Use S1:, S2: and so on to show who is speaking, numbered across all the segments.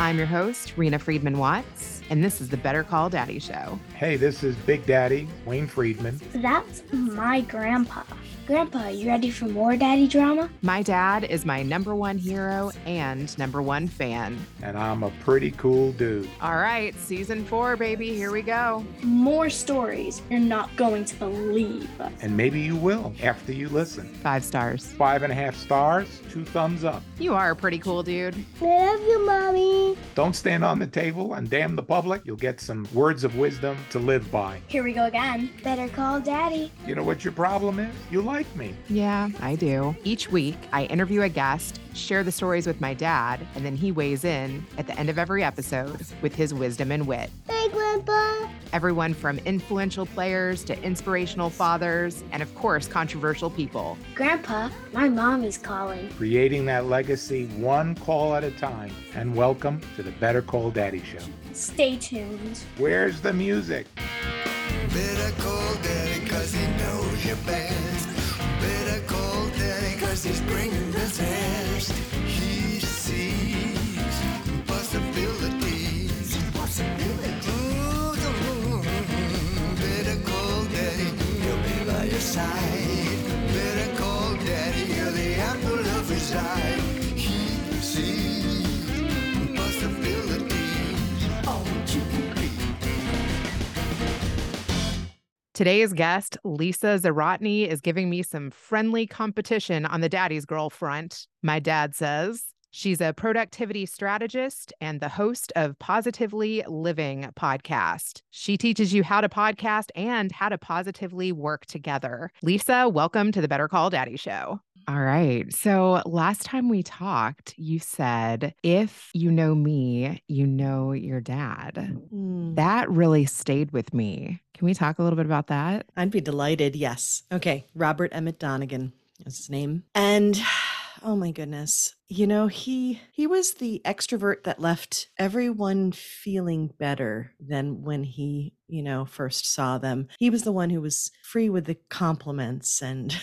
S1: I'm your host, Rena Friedman Watts, and this is the Better Call Daddy Show.
S2: Hey, this is Big Daddy, Wayne Friedman.
S3: That's my grandpa. Grandpa, you ready for more daddy drama?
S1: My dad is my number one hero and number one fan.
S2: And I'm a pretty cool dude.
S1: All right, season four, baby. Here we go.
S3: More stories you're not going to believe.
S2: And maybe you will after you listen.
S1: Five stars.
S2: Five and a half stars, two thumbs up.
S1: You are a pretty cool dude.
S3: I love you, Mommy.
S2: Don't stand on the table and damn the public. You'll get some words of wisdom to live by.
S3: Here we go again. Better call daddy.
S2: You know what your problem is? You like me.
S1: Yeah, I do. Each week, I interview a guest, share the stories with my dad, and then he weighs in at the end of every episode with his wisdom and wit.
S3: Hey, Grandpa.
S1: Everyone from influential players to inspirational fathers, and of course, controversial people.
S3: Grandpa, my mommy's calling.
S2: Creating that legacy one call at a time. And welcome to the Better Call Daddy Show.
S3: Stay tuned.
S2: Where's the music?
S4: Better call daddy cause he knows you best. Better call daddy cause he's bringing the test. He sees possibilities. Possibilities. Ooh, better call daddy, he'll be by your side.
S1: Today's guest, Lisa Zawrotny, is giving me some friendly competition on the daddy's girl front. My dad says she's a productivity strategist and the host of Positively Living podcast. She teaches you how to podcast and how to positively work together. Lisa, welcome to the Better Call Daddy show. All right. So last time we talked, you said, if you know me, you know your dad.
S5: Mm,
S1: That really stayed with me. Can we talk a little bit about that?
S5: I'd be delighted. Yes. Okay. Robert Emmett Donegan is his name. And oh my goodness. You know, he he was the extrovert that left everyone feeling better than when he, you know, first saw them. He was the one who was free with the compliments and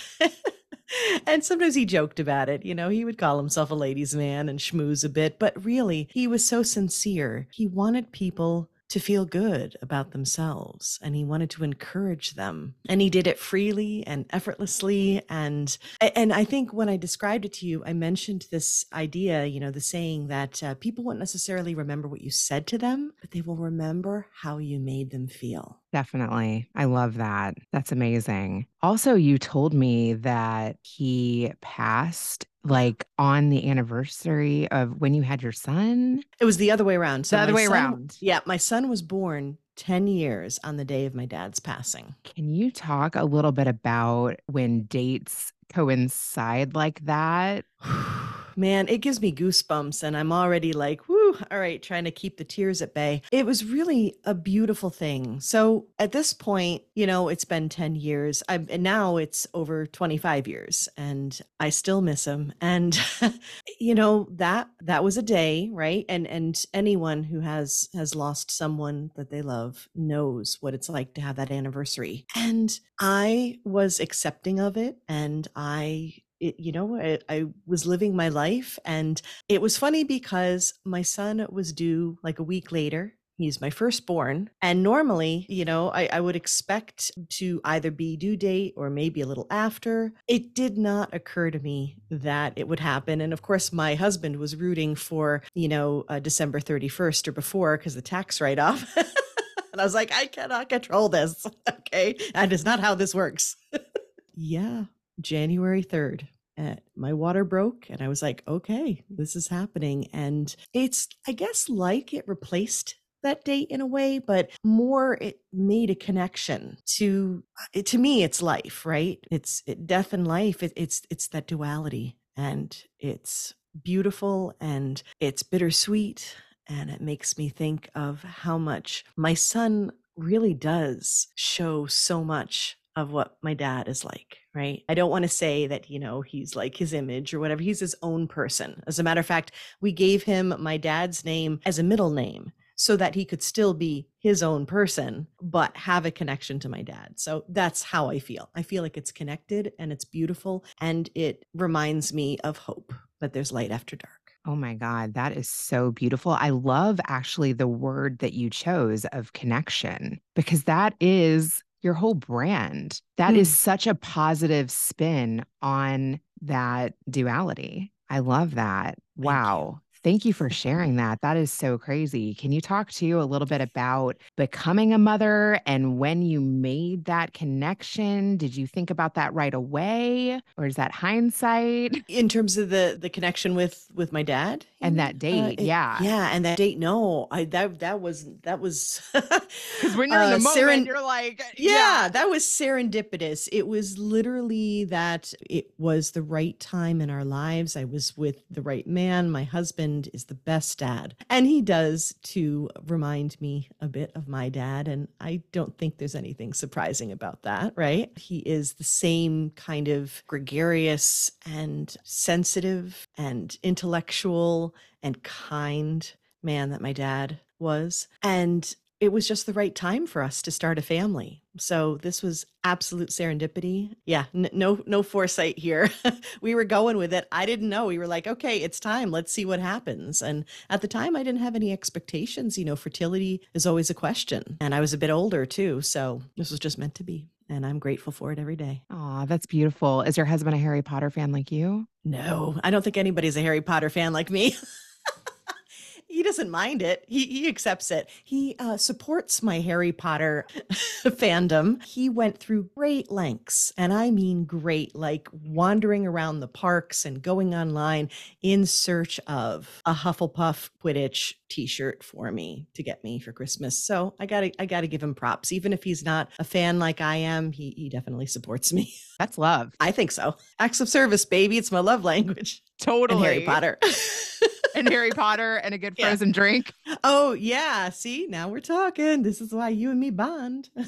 S5: and sometimes he joked about it. You know, he would call himself a ladies' man and schmooze a bit, but really, he was so sincere. He wanted people to feel good about themselves and he wanted to encourage them and he did it freely and effortlessly and and i think when i described it to you i mentioned this idea you know the saying that uh, people won't necessarily remember what you said to them but they will remember how you made them feel
S1: Definitely. I love that. That's amazing. Also, you told me that he passed like on the anniversary of when you had your son.
S5: it was the other way around
S1: The other way
S5: son-
S1: around.
S5: yeah my son was born 10 years on the day of my dad's passing
S1: Can you talk a little bit about when dates coincide like that?
S5: Man, it gives me goosebumps, and I'm already like, whoo, all right, trying to keep the tears at bay. It was really a beautiful thing. So at this point, you know, it's been 10 years. I'm, and now it's over 25 years, and I still miss him. And, you know, that that was a day, right? And and anyone who has has lost someone that they love knows what it's like to have that anniversary. And I was accepting of it, and I it, you know, I, I was living my life. And it was funny because my son was due like a week later. He's my firstborn. And normally, you know, I, I would expect to either be due date or maybe a little after. It did not occur to me that it would happen. And of course, my husband was rooting for, you know, uh, December 31st or before because the tax write off. and I was like, I cannot control this. Okay. That is not how this works. yeah. January 3rd. Uh, my water broke, and I was like, okay, this is happening. And it's, I guess, like it replaced that date in a way, but more it made a connection to, to me, it's life, right? It's it, death and life. It, it's, it's that duality, and it's beautiful and it's bittersweet. And it makes me think of how much my son really does show so much of what my dad is like, right? I don't want to say that, you know, he's like his image or whatever. He's his own person. As a matter of fact, we gave him my dad's name as a middle name so that he could still be his own person, but have a connection to my dad. So that's how I feel. I feel like it's connected and it's beautiful and it reminds me of hope, but there's light after dark.
S1: Oh my God, that is so beautiful. I love actually the word that you chose of connection because that is your whole brand. That is
S5: Mm.
S1: such a positive spin on that duality. I love that. Wow. Thank you for sharing that. That is so crazy. Can you talk to you a little bit about becoming a mother and when you made that connection? Did you think about that right away or is that hindsight?
S5: In terms of the the connection with with my dad
S1: And that date,
S5: it-
S1: yeah.
S5: yeah, and that date. No, I that that was that was
S1: Because when you're in
S5: uh,
S1: the moment,
S5: seren-
S1: you're like,
S5: yeah, that was serendipitous. It was literally that it was the right time in our lives. I was with the right man. My husband is the best dad. And he does to remind me a bit of my dad. And I don't think there's anything surprising about that, right? He is the same kind of gregarious and sensitive and intellectual and kind man that my dad was. And it was just the right time for us to start a family. So this was absolute serendipity. Yeah, n- no no foresight here. we were going with it. I didn't know. We were like, okay, it's time. Let's see what happens. And at the time I didn't have any expectations, you know, fertility is always a question. And I was a bit older too, so this was just meant to be. And I'm grateful for it every day.
S1: Oh, that's beautiful. Is your husband a Harry Potter fan like you?
S5: No, I don't think anybody's a Harry Potter fan like me. he doesn't mind it. He he accepts it. He uh, supports my Harry Potter fandom. He went through great lengths, and I mean great, like wandering around the parks and going online in search of a Hufflepuff Quidditch T-shirt for me to get me for Christmas. So I gotta I gotta give him props, even if he's not a fan like I am. He he definitely supports me.
S1: That's love.
S5: I think so. Acts of service, baby. It's my love language.
S1: Totally.
S5: And Harry Potter.
S1: and Harry Potter and a good
S5: Yeah.
S1: frozen drink.
S5: oh, yeah. See, now we're talking. This is why you and me bond.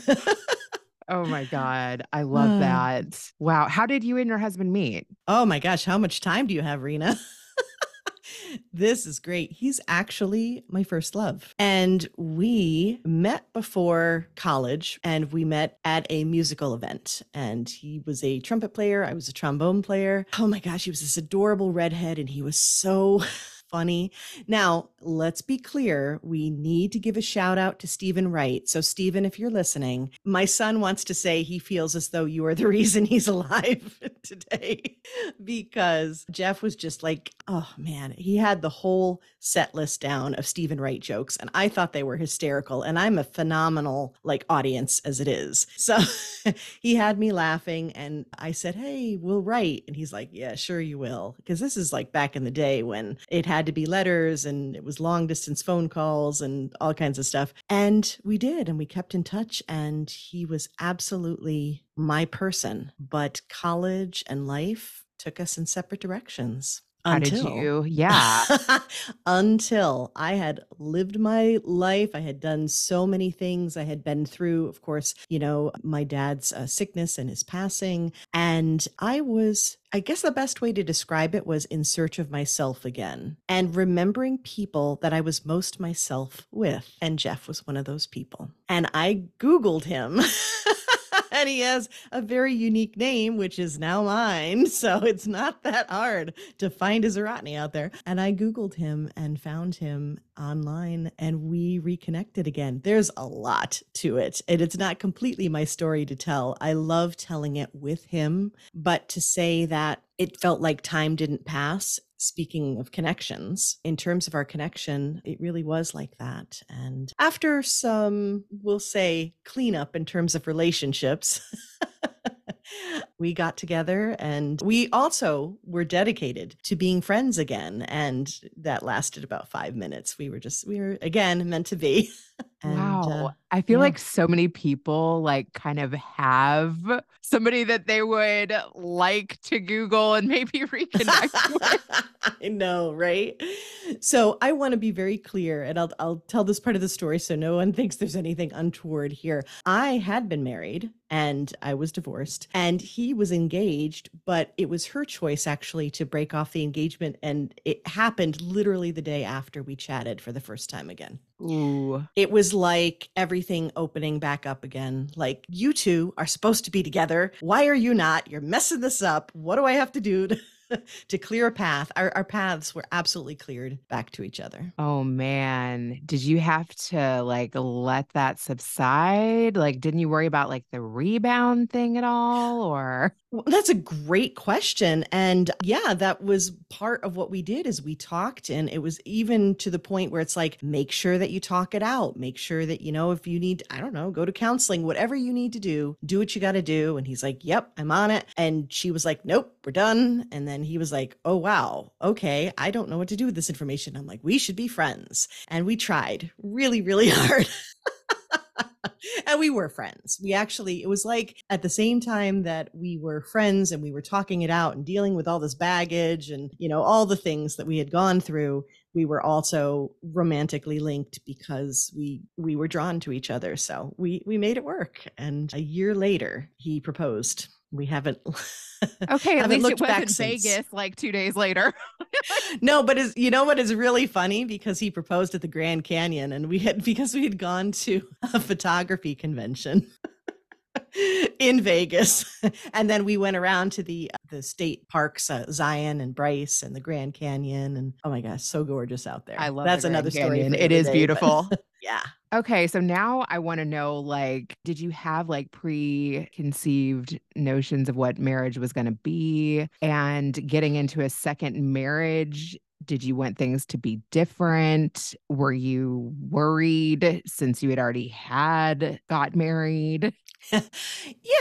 S1: Oh my God. I love
S5: Ah.
S1: that. Wow. How did you and your husband meet?
S5: oh my gosh. How much time do you have, Rena? This is great. He's actually my first love. And we met before college and we met at a musical event. And he was a trumpet player. I was a trombone player. Oh my gosh. He was this adorable redhead and he was so funny. Now, let's be clear. We need to give a shout out to Steven Wright. So, Steven, if you're listening, my son wants to say he feels as though you are the reason he's alive today because Jeff was just like, oh man, he had the whole set list down of Steven Wright jokes, and I thought they were hysterical. And I'm a phenomenal like audience as it is. So he had me laughing, and I said, hey, we'll write. And he's like, yeah, sure you will. Because this is like back in the day when it had to be letters and it was long distance phone calls and all kinds of stuff. And we did, and we kept in touch. And he was absolutely my person. But college and life took us in separate directions.
S1: How did
S5: until-
S1: you? Yeah.
S5: until I had lived my life. I had done so many things. I had been through, of course, you know, my dad's uh, sickness and his passing. And I was, I guess the best way to describe it was in search of myself again and remembering people that I was most myself with. And Jeff was one of those people. And I Googled him. and he has a very unique name, which is now mine. So it's not that hard to find a Zawrotny out there. And I Googled him and found him online and we reconnected again. There's a lot to it. And it's not completely my story to tell. I love telling it with him. But to say that it felt like time didn't pass, speaking of connections, in terms of our connection, it really was like that. And after some, we'll say, cleanup in terms of relationships, we got together and we also were dedicated to being friends again. And that lasted about five minutes. We were just, we were again meant to be. And,
S1: wow.
S5: uh,
S1: I feel
S5: yeah.
S1: like so many people like kind of have somebody that they would like to Google and maybe reconnect with.
S5: I know, right? So I want to be very clear, and I'll I'll tell this part of the story so no one thinks there's anything untoward here. I had been married and I was divorced, and he was engaged, but it was her choice actually to break off the engagement, and it happened literally the day after we chatted for the first time again.
S1: Ooh.
S5: It was like everything opening back up again. Like, you two are supposed to be together. Why are you not? You're messing this up. What do I have to do? to-" to clear a path. Our, our paths were absolutely cleared back to each other.
S1: Oh man, did you have to like let that subside? Like, didn't you worry about like the rebound thing at all? Or
S5: Well, that's a great question. And yeah, that was part of what we did is we talked and it was even to the point where it's like, make sure that you talk it out. Make sure that, you know, if you need, I don't know, go to counseling, whatever you need to do, do what you got to do. And he's like, yep, I'm on it. And she was like, nope, we're done. And then he was like, oh, wow. Okay. I don't know what to do with this information. I'm like, we should be friends. And we tried really, really hard. and we were friends. We actually, it was like at the same time that we were friends and we were talking it out and dealing with all this baggage and, you know, all the things that we had gone through, we were also romantically linked because we we were drawn to each other. So we we made it work. And a year later, he proposed. We haven't
S1: okay, at
S5: haven't
S1: least
S5: looked
S1: it
S5: back
S1: wasn't
S5: since.
S1: Vegas like two days later.
S5: no, but is you know what is really funny because he proposed at the Grand Canyon and we had because we had gone to a photography convention in Vegas and then we went around to the the state parks uh, Zion and Bryce and the Grand Canyon and oh my gosh, so gorgeous out there.
S1: I love
S5: That's another story.
S1: Canyon.
S5: for
S1: It is
S5: but
S1: beautiful.
S5: Yeah.
S1: Okay, so now I want to know like, did you have like preconceived notions of what marriage was going to be? And getting into a second marriage, did you want things to be different? Were you worried since you had already had got married?
S5: yeah,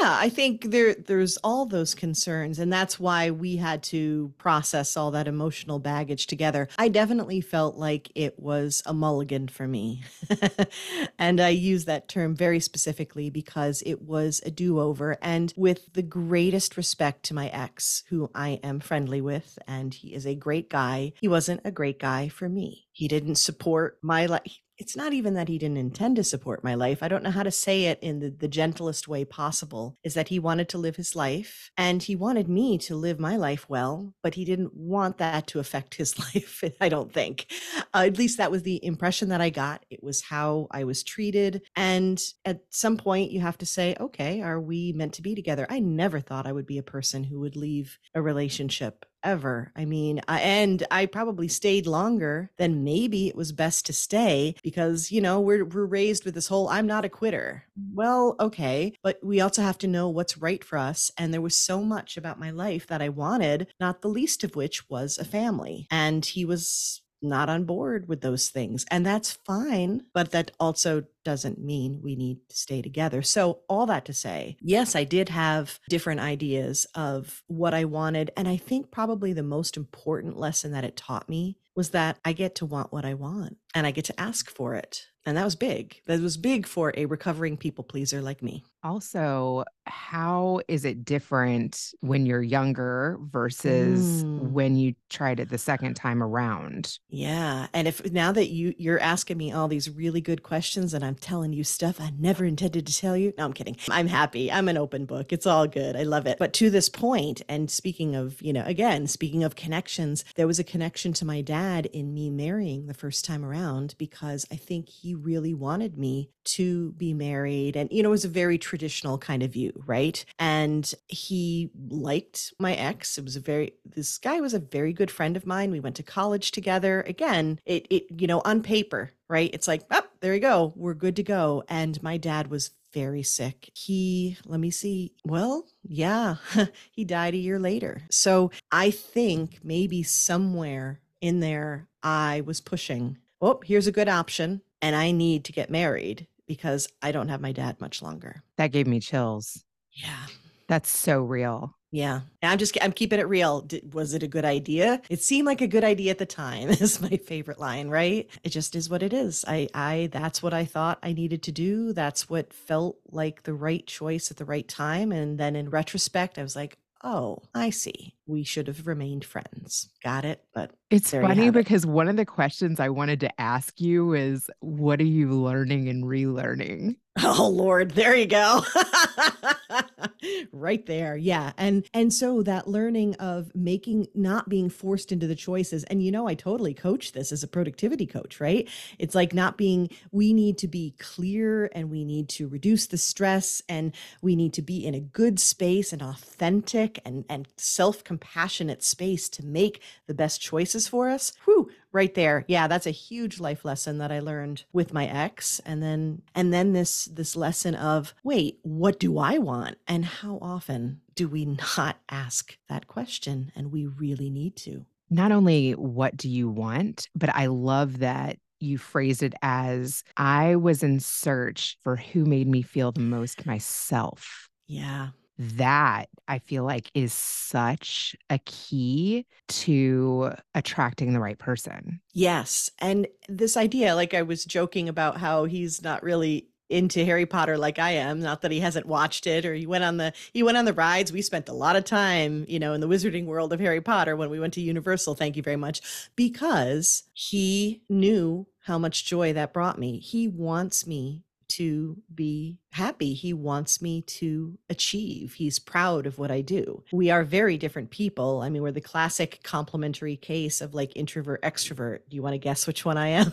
S5: I think there there's all those concerns and that's why we had to process all that emotional baggage together. I definitely felt like it was a mulligan for me. and I use that term very specifically because it was a do-over and with the greatest respect to my ex who I am friendly with and he is a great guy. He wasn't a great guy for me. He didn't support my life it's not even that he didn't intend to support my life. I don't know how to say it in the, the gentlest way possible. Is that he wanted to live his life and he wanted me to live my life well, but he didn't want that to affect his life. I don't think. Uh, at least that was the impression that I got. It was how I was treated. And at some point, you have to say, okay, are we meant to be together? I never thought I would be a person who would leave a relationship ever. I mean, I, and I probably stayed longer than maybe it was best to stay because, you know, we're we're raised with this whole I'm not a quitter. Well, okay, but we also have to know what's right for us and there was so much about my life that I wanted, not the least of which was a family. And he was not on board with those things. And that's fine, but that also doesn't mean we need to stay together. So, all that to say, yes, I did have different ideas of what I wanted. And I think probably the most important lesson that it taught me was that I get to want what I want and I get to ask for it. And that was big. That was big for a recovering people pleaser like me.
S1: Also, how is it different when you're younger versus
S5: Mm.
S1: when you tried it the second time around?
S5: Yeah. And if now that you you're asking me all these really good questions and I'm telling you stuff I never intended to tell you. No, I'm kidding. I'm happy. I'm an open book. It's all good. I love it. But to this point, and speaking of, you know, again, speaking of connections, there was a connection to my dad in me marrying the first time around because I think he really wanted me to be married. And, you know, it was a very traditional kind of view, right? And he liked my ex. It was a very, this guy was a very good friend of mine. We went to college together. Again, it, it you know, on paper, right? It's like, oh, there you go. We're good to go. And my dad was very sick. He, let me see, well, yeah, he died a year later. So I think maybe somewhere in there, I was pushing, oh, here's a good option. And I need to get married because I don't have my dad much longer.
S1: That gave me chills.
S5: Yeah.
S1: That's so real.
S5: Yeah. And I'm just I'm keeping it real. Did, was it a good idea? It seemed like a good idea at the time. Is my favorite line, right? It just is what it is. I I that's what I thought I needed to do. That's what felt like the right choice at the right time and then in retrospect I was like, "Oh, I see. We should have remained friends." Got it? But
S1: It's funny
S5: it.
S1: because one of the questions I wanted to ask you is what are you learning and relearning?
S5: Oh Lord, there you go. right there yeah. And and so that learning of making not being forced into the choices and you know i totally coach this as a productivity coach right? It's like not being we need to be clear and we need to reduce the stress and we need to be in a good space and authentic and and self-compassionate space to make the best choices for us. Whew right there. Yeah that's a huge life lesson that i learned with my ex. And then and then this this lesson of wait what do i want? And how often do we not ask that question? And we really need to.
S1: Not only what do you want, but I love that you phrased it as I was in search for who made me feel the most myself.
S5: yeah
S1: That I feel like is such a key to attracting the right person.
S5: yes and this idea like i was joking about how he's not really into Harry Potter like I am. Not that he hasn't watched it or he went on the he went on the rides. We spent a lot of time, you know, in the wizarding world of Harry Potter when we went to Universal. Thank you very much. Because he knew how much joy that brought me. He wants me to be happy. He wants me to achieve. He's proud of what I do. We are very different people. I mean, we're the classic complementary case of like introvert, extrovert. Do you want to guess which one I am?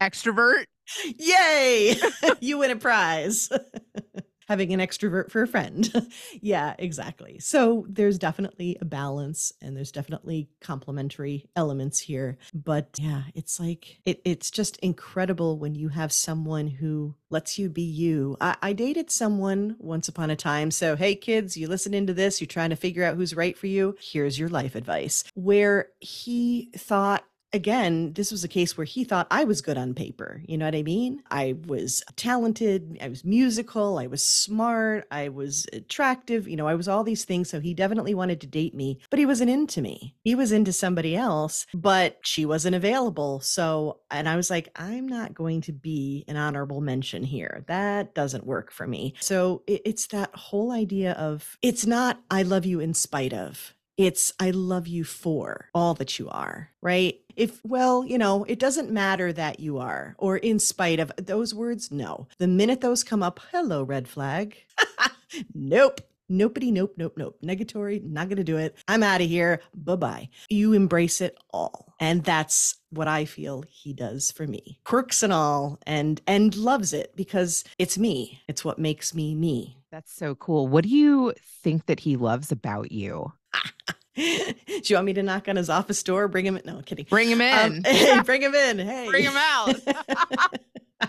S1: Extrovert?
S5: Yay! you win a prize. Having an extrovert for a friend. yeah, exactly. So there's definitely a balance and there's definitely complementary elements here. But yeah, it's like, it, it's just incredible when you have someone who lets you be you. I, I dated someone once upon a time. So, hey, kids, you listen into this, you're trying to figure out who's right for you. Here's your life advice. Where he thought, again, this was a case where he thought I was good on paper. You know what I mean? I was talented, I was musical, I was smart, I was attractive, you know, I was all these things. So he definitely wanted to date me, but he wasn't into me. He was into somebody else, but she wasn't available. So, and I was like, I'm not going to be an honorable mention here. That doesn't work for me. So it, it's that whole idea of it's not, I love you in spite of. It's I love you for all that you are, right? If, well, you know, it doesn't matter that you are, or in spite of those words, no. The minute those come up, hello, red flag. nope. Nopey, nope, nope, nope. Negatory, not going to do it. I'm out of here. Bye bye. You embrace it all. And that's what I feel he does for me. Quirks and all, and and loves it because it's me. It's what makes me me.
S1: That's so cool. What do you think that he loves about you?
S5: Do you want me to knock on his office door? Bring him in? No, kidding.
S1: Bring him in.
S5: Um, hey, bring him in. Hey,
S1: Bring him out.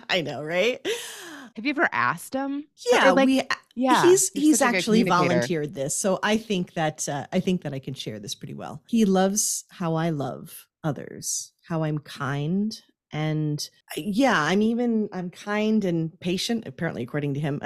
S5: I know, right?
S1: Have you ever asked him?
S5: Yeah,
S1: like,
S5: we.
S1: yeah.
S5: he's he's
S1: good
S5: actually volunteered this, so I think that uh, I think that I can share this pretty well. He loves how I love others, how I'm kind, and yeah, I'm even I'm kind and patient. Apparently, according to him.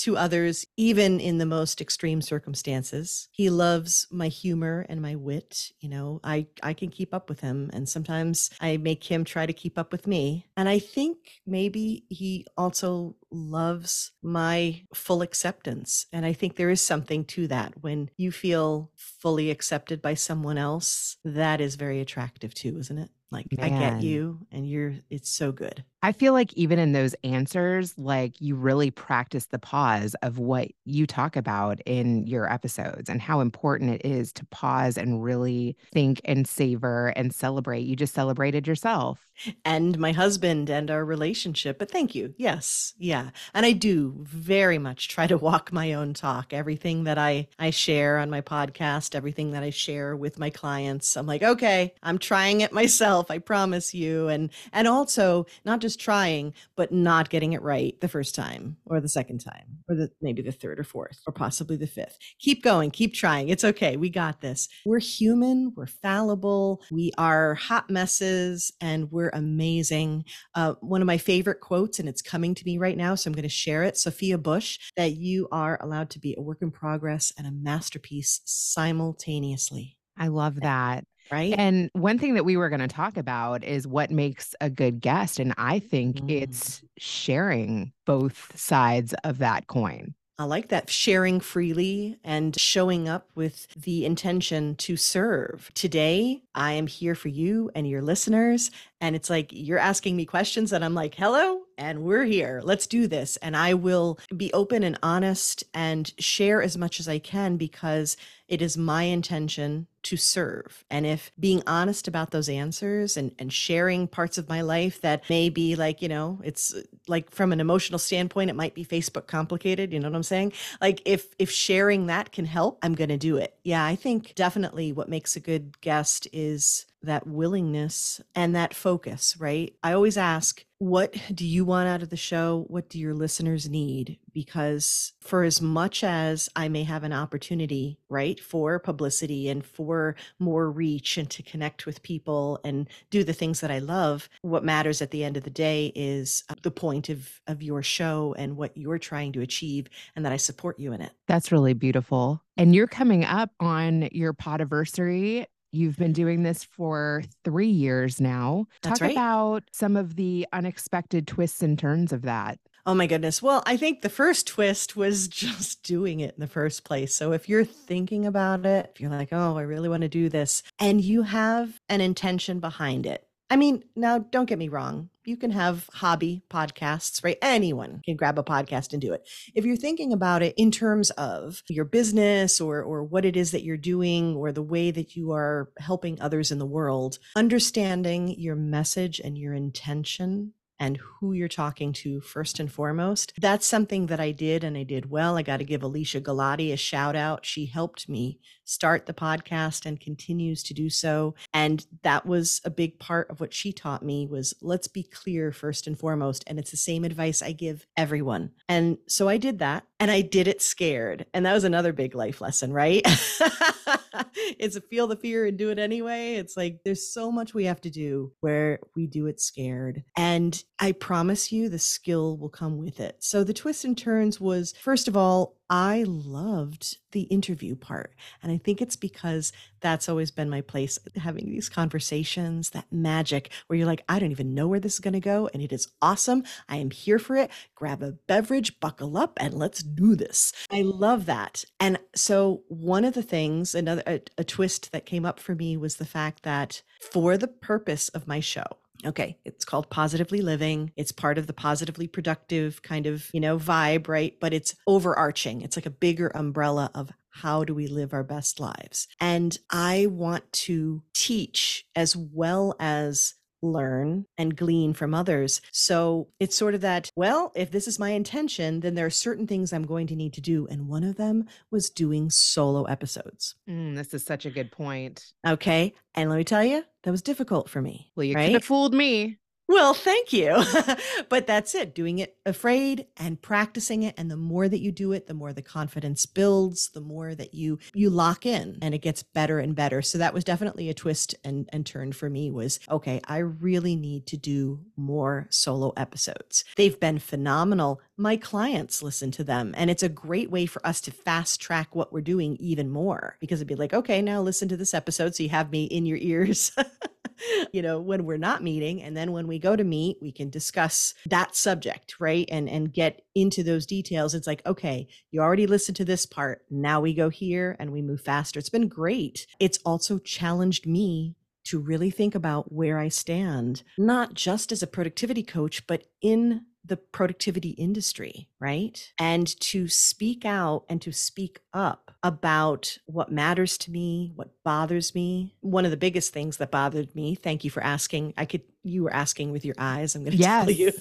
S5: To others, even in the most extreme circumstances. He loves my humor and my wit. You know, I, I can keep up with him, and sometimes I make him try to keep up with me. And I think maybe he also loves my full acceptance. And I think there is something to that. When you feel fully accepted by someone else, that is very attractive too, isn't it? Like, I get you, and you're, it's so good.
S1: I feel like even in those answers, like you really practice the pause of what you talk about in your episodes and how important it is to pause and really think and savor and celebrate. You just celebrated yourself.
S5: and my husband and our relationship. But thank you. Yes. Yeah. And I do very much try to walk my own talk. Everything that I I share on my podcast, everything that I share with my clients, I'm like, "Okay, I'm trying it myself. I promise you." And and also not just trying, but not getting it right the first time or the second time or the maybe the third or fourth or possibly the fifth. Keep going, keep trying. It's okay. We got this. We're human, we're fallible, we are hot messes and we're amazing. Uh, one of my favorite quotes, and it's coming to me right now, so I'm going to share it. Sophia Bush, that you are allowed to be a work in progress and a masterpiece simultaneously,
S1: I love that.
S5: right?
S1: And one thing that we were going to talk about is what makes a good guest. And I think
S5: Mm.
S1: it's sharing both sides of that coin.
S5: I like that sharing freely and showing up with the intention to serve. Today, I am here for you and your listeners. And it's like you're asking me questions, and I'm like, hello. And we're here. Let's do this. And I will be open and honest and share as much as I can because it is my intention to serve. And if being honest about those answers and, and sharing parts of my life that may be like, you know, it's uh, like from an emotional standpoint, it might be Facebook complicated. You know what I'm saying? Like if if sharing that can help, I'm gonna do it. Yeah, I think definitely what makes a good guest is that willingness and that focus, right? I always ask, what do you want out of the show? What do your listeners need? Because for as much as I may have an opportunity, right, for publicity and for more reach and to connect with people and do the things that I love, what matters at the end of the day is uh, the point of, of your show and what you're trying to achieve and that I support you in it.
S1: That's really beautiful. And you're coming up on your podiversary You've been doing this for three years now.
S5: That's
S1: Talk
S5: right.
S1: about some of the unexpected twists and turns of that.
S5: Oh my goodness. Well, I think the first twist was just doing it in the first place. So if you're thinking about it, if you're like, oh, I really want to do this, and you have an intention behind it, I mean, now don't get me wrong. You can have hobby podcasts, right? Anyone can grab a podcast and do it. If you're thinking about it in terms of your business or or what it is that you're doing or the way that you are helping others in the world, understanding your message and your intention and who you're talking to first and foremost. That's something that I did and I did well. I got to give Alicia Galati a shout out. She helped me start the podcast and continues to do so. And that was a big part of what she taught me was let's be clear first and foremost. And it's the same advice I give everyone. And so I did that and I did it scared. And that was another big life lesson, right? it's a feel the fear and do it anyway. It's like there's so much we have to do where we do it scared. And I promise you the skill will come with it. So the twists and turns was first of all, I loved the interview part. And I think it's because that's always been my place, having these conversations, that magic where you're like, I don't even know where this is going to go. And it is awesome. I am here for it. Grab a beverage, buckle up, and let's do this. I love that. And so, one of the things, another a, a twist that came up for me was the fact that for the purpose of my show, Okay, it's called positively living. It's part of the positively productive kind of, you know, vibe, right? But it's overarching. It's like a bigger umbrella of how do we live our best lives? And I want to teach as well as learn and glean from others. So it's sort of that, well, if this is my intention, then there are certain things I'm going to need to do. And one of them was doing solo episodes.
S1: Mm, this is such a good point.
S5: Okay. And let me tell you, that was difficult for me.
S1: Well, you could
S5: right?
S1: have fooled me.
S5: Well, thank you. but that's it, doing it afraid and practicing it and the more that you do it, the more the confidence builds, the more that you you lock in and it gets better and better. So that was definitely a twist and and turn for me was, okay, I really need to do more solo episodes. They've been phenomenal. My clients listen to them and it's a great way for us to fast track what we're doing even more because it'd be like, okay, now listen to this episode so you have me in your ears. you know, when we're not meeting. And then when we go to meet, we can discuss that subject, right? And and get into those details. It's like, okay, you already listened to this part. Now we go here and we move faster. It's been great. It's also challenged me to really think about where I stand, not just as a productivity coach, but in the productivity industry, right? And to speak out and to speak up about what matters to me, what bothers me. One of the biggest things that bothered me, thank you for asking. I could, you were asking with your eyes, I'm going to tell you,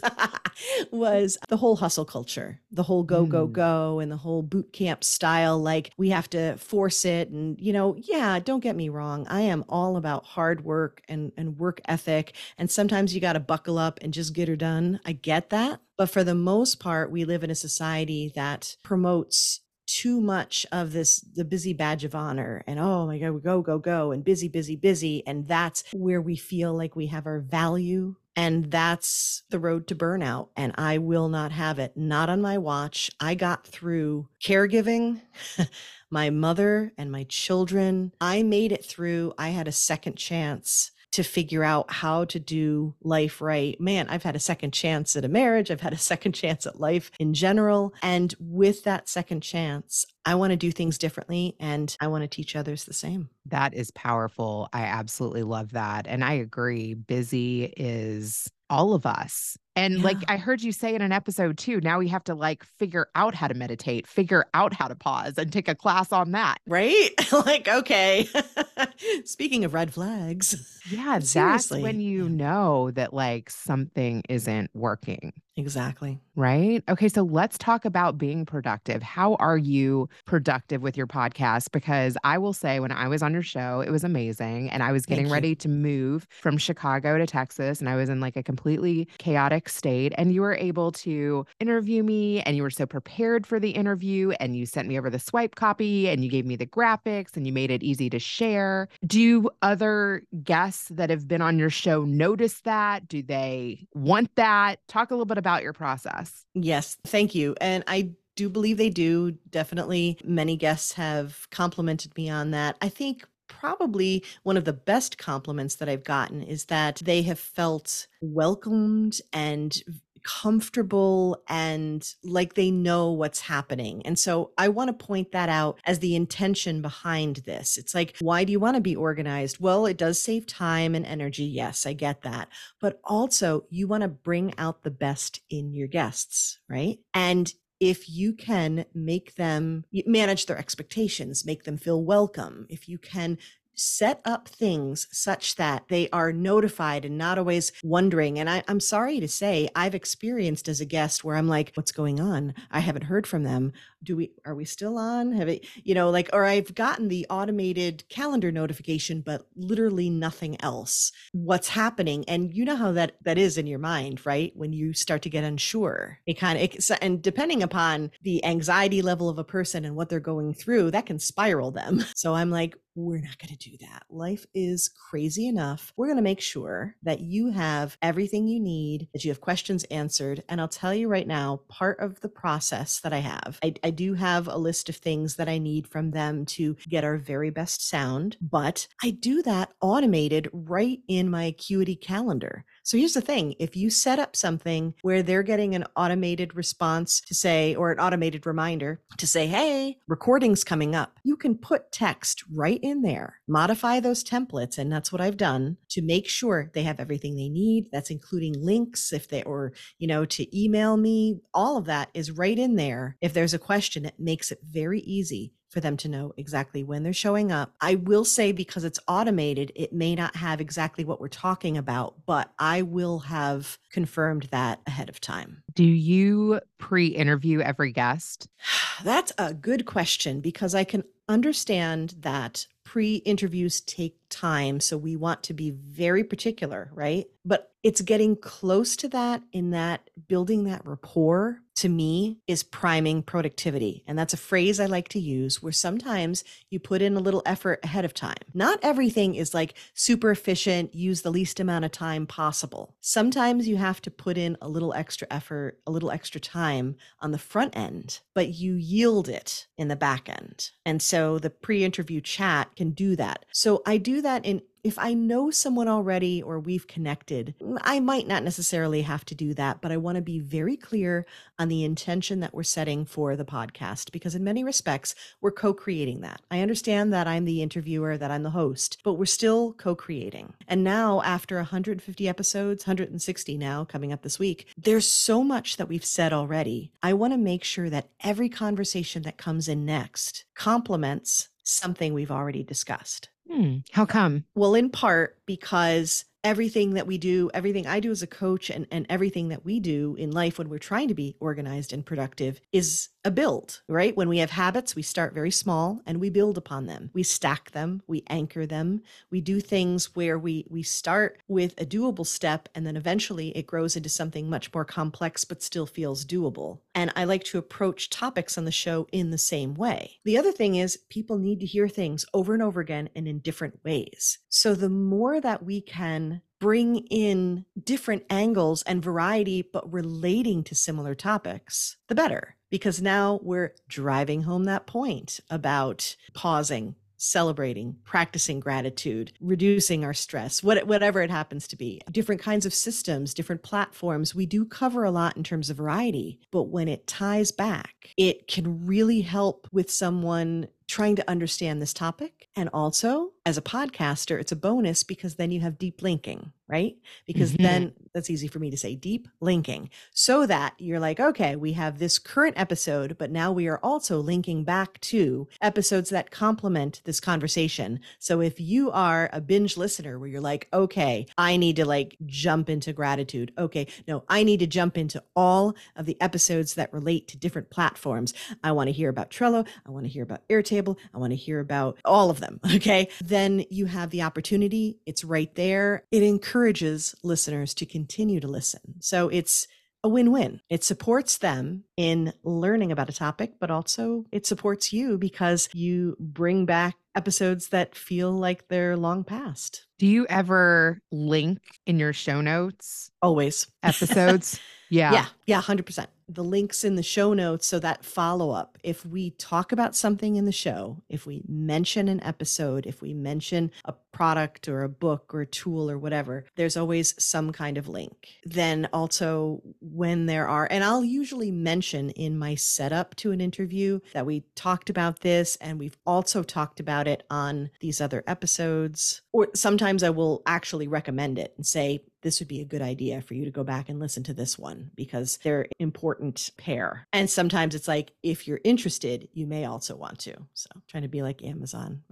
S5: was the whole hustle culture, the whole go, go,
S1: Mm.
S5: go, and the whole boot camp style. Like we have to force it. And, you know, yeah, don't get me wrong. I am all about hard work and, and work ethic. And sometimes you got to buckle up and just get her done. I get that. But for the most part, we live in a society that promotes too much of this the busy badge of honor and oh my god go go go and busy busy busy and that's where we feel like we have our value and that's the road to burnout and i will not have it. Not on my watch. I got through caregiving my mother and my children. I made it through. I had a second chance to figure out how to do life right. Man, I've had a second chance at a marriage. I've had a second chance at life in general. And with that second chance, I want to do things differently and I want to teach others the same.
S1: That is powerful. I absolutely love that. And I agree. Busy is all of us. And like I heard you say in an episode too, now we have to like figure out how to meditate, figure out how to pause and take a class on that.
S5: Right? like, okay. Speaking of red flags.
S1: Yeah, that's when you know that like something isn't working.
S5: Exactly.
S1: Right. Okay. So let's talk about being productive. How are you productive with your podcast? Because I will say, when I was on your show, it was amazing. And I was getting ready to move from Chicago to Texas. And I was in like a completely chaotic state. And you were able to interview me and you were so prepared for the interview. And you sent me over the swipe copy and you gave me the graphics and you made it easy to share. Do other guests that have been on your show notice that? Do they want that? Talk a little bit about your process.
S5: Yes, thank you. And I do believe they do. Definitely, many guests have complimented me on that. I think probably one of the best compliments that I've gotten is that they have felt welcomed and comfortable and like they know what's happening. And so I want to point that out as the intention behind this. It's like, why do you want to be organized? Well, it does save time and energy. Yes, I get that. But also, you want to bring out the best in your guests, right? And if you can make them manage their expectations, make them feel welcome, if you can set up things such that they are notified and not always wondering. And I, I'm sorry to say, I've experienced as a guest where I'm like, what's going on? I haven't heard from them. Do we, are we still on? Have it, you know, like, or I've gotten the automated calendar notification, but literally nothing else. What's happening? And you know how that, that is in your mind, right? When you start to get unsure, it kind of, and depending upon the anxiety level of a person and what they're going through, that can spiral them. So I'm like, we're not going to do that. Life is crazy enough. We're going to make sure that you have everything you need, that you have questions answered. And I'll tell you right now, part of the process that I have, I, I do have a list of things that I need from them to get our very best sound, but I do that automated right in my Acuity calendar. So here's the thing if you set up something where they're getting an automated response to say, or an automated reminder to say, hey, recording's coming up, you can put text right in there, modify those templates. And that's what I've done to make sure they have everything they need. That's including links if they, or, you know, to email me. All of that is right in there. If there's a question, it makes it very easy for them to know exactly when they're showing up. I will say because it's automated, it may not have exactly what we're talking about, but I will have confirmed that ahead of time.
S1: Do you pre interview every guest?
S5: That's a good question because I can understand that pre interviews take time. So we want to be very particular, right? But it's getting close to that in that building that rapport to me is priming productivity. And that's a phrase I like to use where sometimes you put in a little effort ahead of time. Not everything is like super efficient, use the least amount of time possible. Sometimes you have to put in a little extra effort, a little extra time on the front end, but you yield it in the back end. And so the pre interview chat can do that. So I do that in if I know someone already or we've connected, I might not necessarily have to do that, but I want to be very clear on the intention that we're setting for the podcast because, in many respects, we're co creating that. I understand that I'm the interviewer, that I'm the host, but we're still co creating. And now, after 150 episodes, 160 now coming up this week, there's so much that we've said already. I want to make sure that every conversation that comes in next complements something we've already discussed.
S1: Hmm. How come?
S5: Well, in part because everything that we do, everything I do as a coach, and, and everything that we do in life when we're trying to be organized and productive is a build, right? When we have habits, we start very small and we build upon them. We stack them, we anchor them, we do things where we we start with a doable step and then eventually it grows into something much more complex but still feels doable. And I like to approach topics on the show in the same way. The other thing is people need to hear things over and over again and in different ways. So the more that we can bring in different angles and variety, but relating to similar topics, the better. Because now we're driving home that point about pausing, celebrating, practicing gratitude, reducing our stress, what, whatever it happens to be. Different kinds of systems, different platforms. We do cover a lot in terms of variety, but when it ties back, it can really help with someone trying to understand this topic and also as a podcaster, it's a bonus because then you have deep linking, right? Because
S1: Mhm.
S5: then that's easy for me to say deep linking so that you're like, okay, we have this current episode, but now we are also linking back to episodes that complement this conversation. So if you are a binge listener where you're like, okay, I need to like jump into gratitude. Okay, no, I need to jump into all of the episodes that relate to different platforms. I want to hear about Trello. I want to hear about Airtable. I want to hear about all of them. Okay. Then you have the opportunity. It's right there. It encourages listeners to continue to listen. So it's a win win. It supports them in learning about a topic, but also it supports you because you bring back episodes that feel like they're long past.
S1: Do you ever link in your show notes
S5: Always.
S1: episodes? yeah.
S5: Yeah, yeah, 100%. The links in the show notes so that follow up. If we talk about something in the show, if we mention an episode, if we mention a product or a book or a tool or whatever, there's always some kind of link. Then also, when there are, and I'll usually mention in my setup to an interview that we talked about this and we've also talked about it on these other episodes. Or sometimes I will actually recommend it and say, this would be a good idea for you to go back and listen to this one because they're important pair. And sometimes it's like if you're interested, you may also want to. So trying to be like Amazon.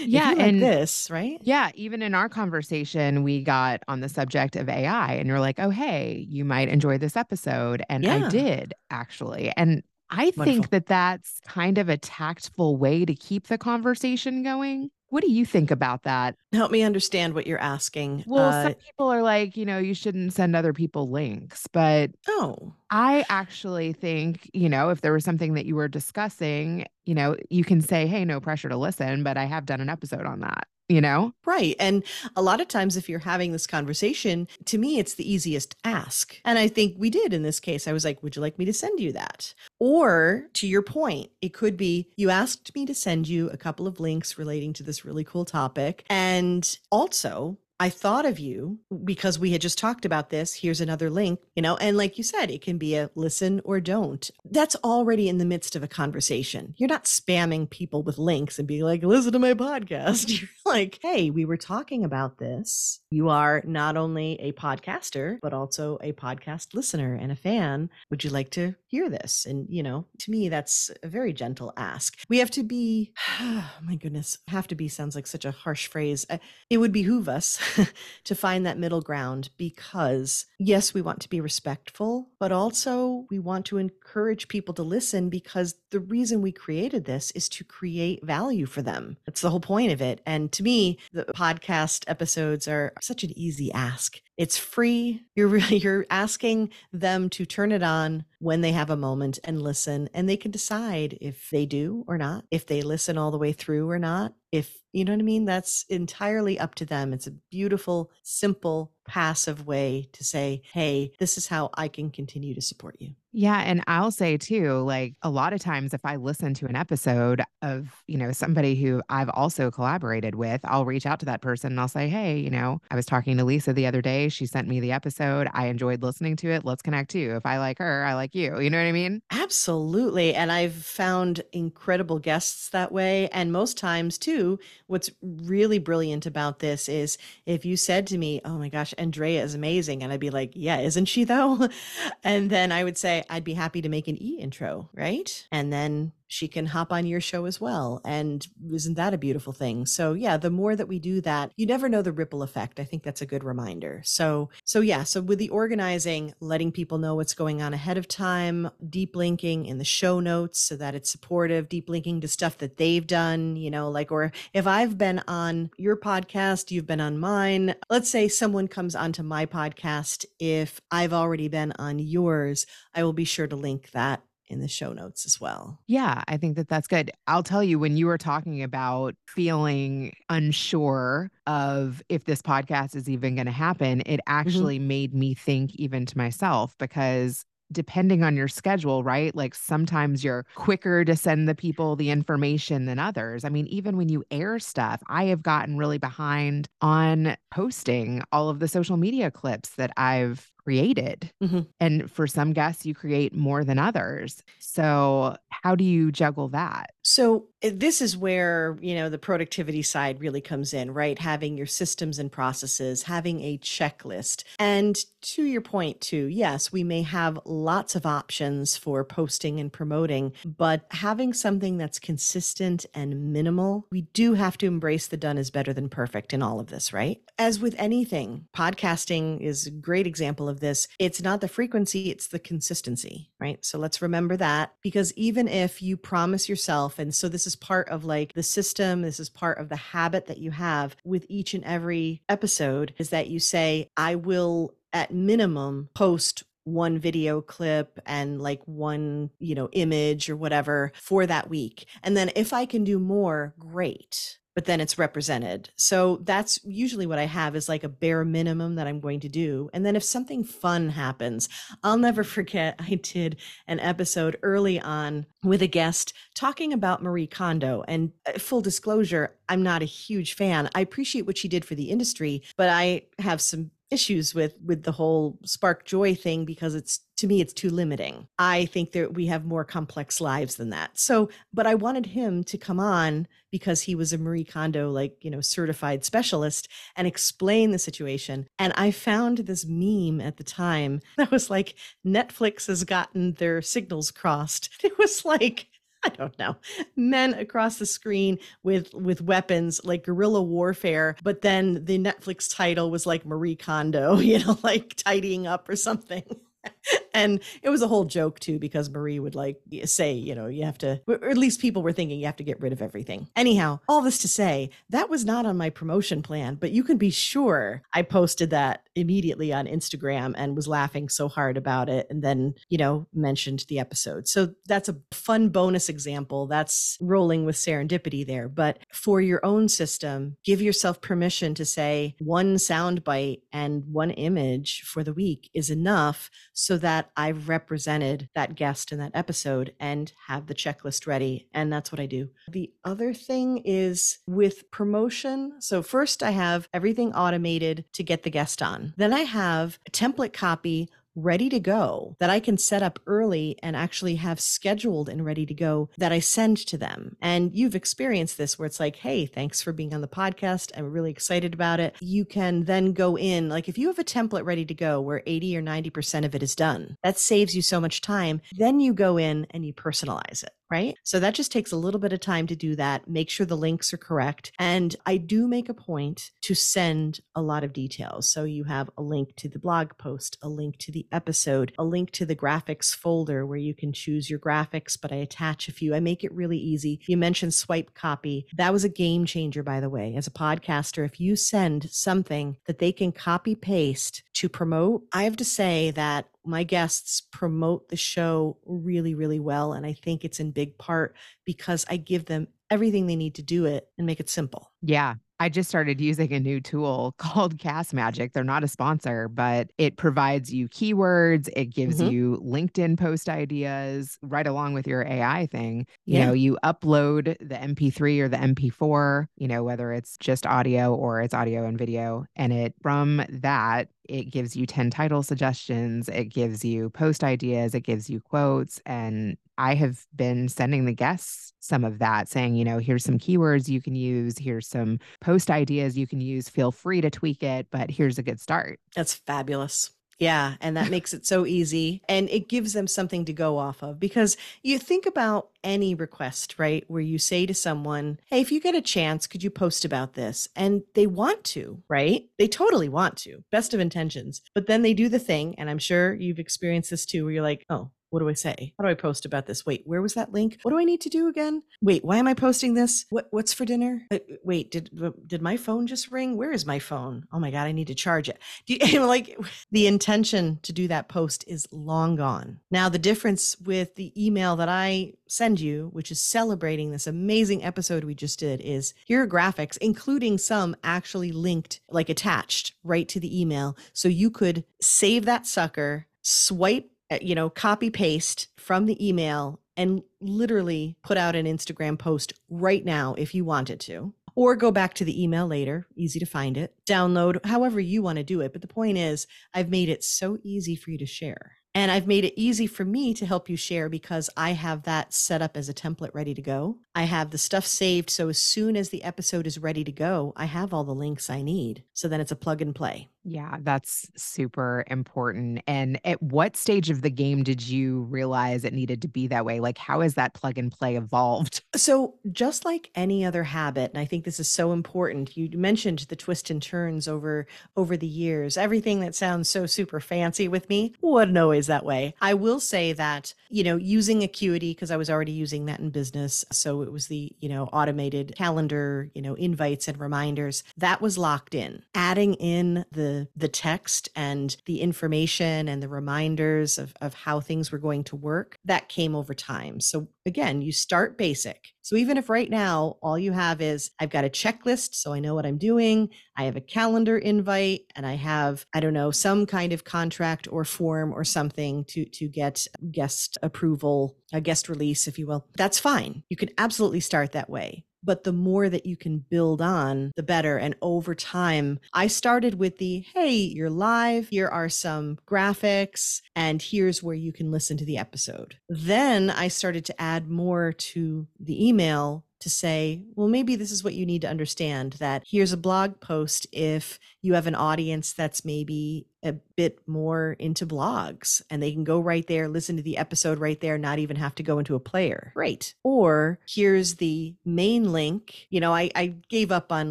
S1: Yeah,
S5: like
S1: and-
S5: this, right?
S1: Yeah, even in our conversation, we got on the subject of AI, and you're like, oh, hey, you might enjoy this episode. And
S5: Yeah.
S1: I did actually. And I
S5: Wonderful.
S1: think that that's kind of a tactful way to keep the conversation going. What do you think about that?
S5: Help me understand what you're asking.
S1: Well,
S5: Uh,
S1: some people are like, you know, you shouldn't send other people links, but
S5: oh,
S1: I actually think, you know, if there was something that you were discussing, you know, you can say, hey, no pressure to listen, but I have done an episode on that, you know?
S5: Right. And a lot of times, if you're having this conversation, to me, it's the easiest ask. And I think we did in this case. I was like, Would you like me to send you that? Or to your point, it could be you asked me to send you a couple of links relating to this really cool topic. And also, I thought of you because we had just talked about this. Here's another link, you know, and like you said, it can be a listen or don't. That's already in the midst of a conversation. You're not spamming people with links and being like, listen to my podcast. You're like, hey, we were talking about this. You are not only a podcaster, but also a podcast listener and a fan. Would you like to hear this? And, you know, to me, that's a very gentle ask. We have to be, oh my goodness, have to be sounds like such a harsh phrase. Uh, It would behoove us to find that middle ground because, yes, we want to be respectful, but also we want to encourage people to listen because the reason we created this is to create value for them. That's the whole point of it. And to me, the podcast episodes are such an easy ask. It's free. You're really you're asking them to turn it on when they have a moment and listen and they can decide if they do or not, if they listen all the way through or not. If you know what I mean, that's entirely up to them. It's a beautiful, simple, passive way to say, "Hey, this is how I can continue to support you."
S1: Yeah. And I'll say too, like a lot of times, if I listen to an episode of, you know, somebody who I've also collaborated with, I'll reach out to that person and I'll say, hey, you know, I was talking to Lisa the other day. She sent me the episode. I enjoyed listening to it. Let's connect too. If I like her, I like you. You know what I mean?
S5: Absolutely. And I've found incredible guests that way. And most times, too, what's really brilliant about this is if you said to me, Oh my gosh, Andrea is amazing. And I'd be like, Yeah, isn't she though? And then I would say, I'd be happy to make an e intro, right? And then she can hop on your show as well. And isn't that a beautiful thing? So yeah, the more that we do that, you never know the ripple effect. I think that's a good reminder. So so yeah, so with the organizing, letting people know what's going on ahead of time, deep linking in the show notes so that it's supportive, deep linking to stuff that they've done, you know, like or if I've been on your podcast, you've been on mine. Let's say someone comes onto my podcast if I've already been on yours, I will be sure to link that in the show notes as well.
S1: Yeah, I think that that's good. I'll tell you, when you were talking about feeling unsure of if this podcast is even going to happen, it mm-hmm. actually made me think even to myself because depending on your schedule, right? Like sometimes you're quicker to send the people the information than others. I mean, even when you air stuff, I have gotten really behind on posting all of the social media clips that I've created.
S5: Mhm.
S1: And for some guests, you create more than others. So, how do you juggle that?
S5: So uh, this is where, you know, the productivity side really comes in, right? Having your systems and processes, having a checklist. And to your point too, yes, we may have lots of options for posting and promoting, but having something that's consistent and minimal, we do have to embrace the done is better than perfect in all of this, right? As with anything, podcasting is a great example of this. It's not the frequency, it's the consistency, right? So let's remember that because even if you promise yourself, and so this is part of like the system, this is part of the habit that you have with each and every episode, is that you say, I will at minimum post one video clip and like one, you know, image or whatever for that week. And then if I can do more, great. But then it's represented. So that's usually what I have is like a bare minimum that I'm going to do. And then if something fun happens, I'll never forget I did an episode early on with a guest talking about Marie Kondo. And uh, full disclosure, I'm not a huge fan. I appreciate what she did for the industry, but I have some issues with with the whole spark joy thing because it's to me it's too limiting. I think that we have more complex lives than that. So but i wanted him to come on because he was a marie kondo like you know certified specialist and explain the situation. And i found this meme at the time that was like netflix has gotten their signals crossed. It was like I don't know, men across the screen with with weapons like guerrilla warfare, but then the Netflix title was like Marie Kondo, you know, like tidying up or something. and it was a whole joke too because Marie would like say, you know, you have to, or at least people were thinking you have to get rid of everything. Anyhow, all this to say, that was not on my promotion plan, but you can be sure I posted that immediately on Instagram and was laughing so hard about it and then, you know, mentioned the episode. So that's a fun bonus example. That's rolling with serendipity there. But for your own system, give yourself permission to say one soundbite and one image for the week is enough so that I've represented that guest in that episode and have the checklist ready. And that's what I do. The other thing is with promotion. So, first, I have everything automated to get the guest on. Then I have a template copy ready to go that I can set up early and actually have scheduled and ready to go that I send to them. And you've experienced this where it's like, hey, thanks for being on the podcast. I'm really excited about it. You can then go in, like if you have a template ready to go where 80 or 90% of it is done, that saves you so much time. Then you go in and you personalize it right? So that just takes a little bit of time to do that, make sure the links are correct. And I do make a point to send a lot of details. So you have a link to the blog post, a link to the episode, a link to the graphics folder where you can choose your graphics, but I attach a few. I make it really easy. You mentioned swipe copy. That was a game changer, by the way. As a podcaster, if you send something that they can copy paste to promote, I have to say that my guests promote the show really, really well. And I think it's in big part because I give them everything they need to do it and make it simple.
S1: Yeah. I just started using a new tool called Cast Magic. They're not a sponsor, but it provides you keywords. It gives
S5: Mhm.
S1: you LinkedIn post ideas right along with your AI thing. You
S5: Yeah.
S1: know, you upload the MP3 or the MP4, you know, whether it's just audio or it's audio and video. And it from that, it gives you 10 title suggestions, it gives you post ideas, it gives you quotes. And I have been sending the guests some of that, saying, you know, here's some keywords you can use, here's some post ideas you can use. Feel free to tweak it, but here's a good start.
S5: That's fabulous. Yeah. And that makes it so easy. And it gives them something to go off of because you think about any request, right? Where you say to someone, Hey, if you get a chance, could you post about this? And they want to, right? They totally want to. Best of intentions. But then they do the thing. And I'm sure you've experienced this too, where you're like, Oh, what do I say? How do I post about this? Wait, where was that link? What do I need to do again? Wait, why am I posting this? What what's for dinner? Wait, did did my phone just ring? Where is my phone? Oh my god, I need to charge it. You, like the intention to do that post is long gone. Now the difference with the email that I send you, which is celebrating this amazing episode we just did, is here are graphics, including some actually linked, like attached right to the email, so you could save that sucker, swipe Uh, you know, copy paste from the email and literally put out an Instagram post right now if you wanted to, or go back to the email later, easy to find it, download however you want to do it. But the point is, I've made it so easy for you to share. And I've made it easy for me to help you share because I have that set up as a template ready to go. I have the stuff saved. So as soon as the episode is ready to go, I have all the links I need. So then it's a plug and play.
S1: Yeah, that's super important. And at what stage of the game did you realize it needed to be that way? Like, how has that plug and play evolved?
S5: Uh, so, just like any other habit, and I think this is so important, you mentioned the twist and turns over over the years. Everything that sounds so super fancy with me wasn't always that way. I will say that, you know, using Acuity, because I was already using that in business. So it was the, you know, automated calendar, you know, invites and reminders. That was locked in. Adding in the the text and the information and the reminders of, of how things were going to work, that came over time. So again, you start basic. So even if right now all you have is I've got a checklist, so I know what I'm doing, I have a calendar invite, and I have, I don't know, some kind of contract or form or something to to get guest approval, a guest release, if you will. That's fine. You can absolutely start that way but the more that you can build on, the better. And over time, I started with the hey, you're live, here are some graphics, and here's where you can listen to the episode. Then I started to add more to the email to say, well, maybe this is what you need to understand that here's a blog post if you have an audience that's maybe a bit more into blogs and they can go right there, listen to the episode right there, not even have to go into a player. Great. Or here's the main link. You know, I, I gave up on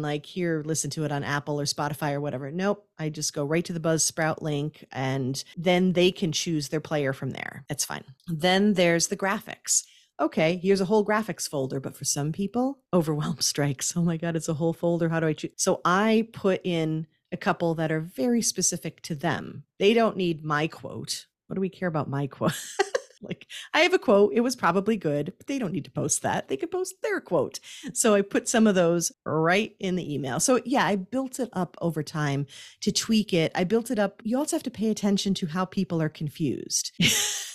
S5: like, here, listen to it on Apple or Spotify or whatever. Nope. I just go right to the Buzzsprout link and then they can choose their player from there. That's fine. Then there's the graphics okay, here's a whole graphics folder. But for some people, overwhelm strikes. Oh my God, it's a whole folder. How do I choose? So I put in a couple that are very specific to them. They don't need my quote. What do we care about my quote? like I have a quote. It was probably good, but they don't need to post that. They could post their quote. So I put some of those right in the email. So yeah, I built it up over time to tweak it. I built it up. You also have to pay attention to how people are confused.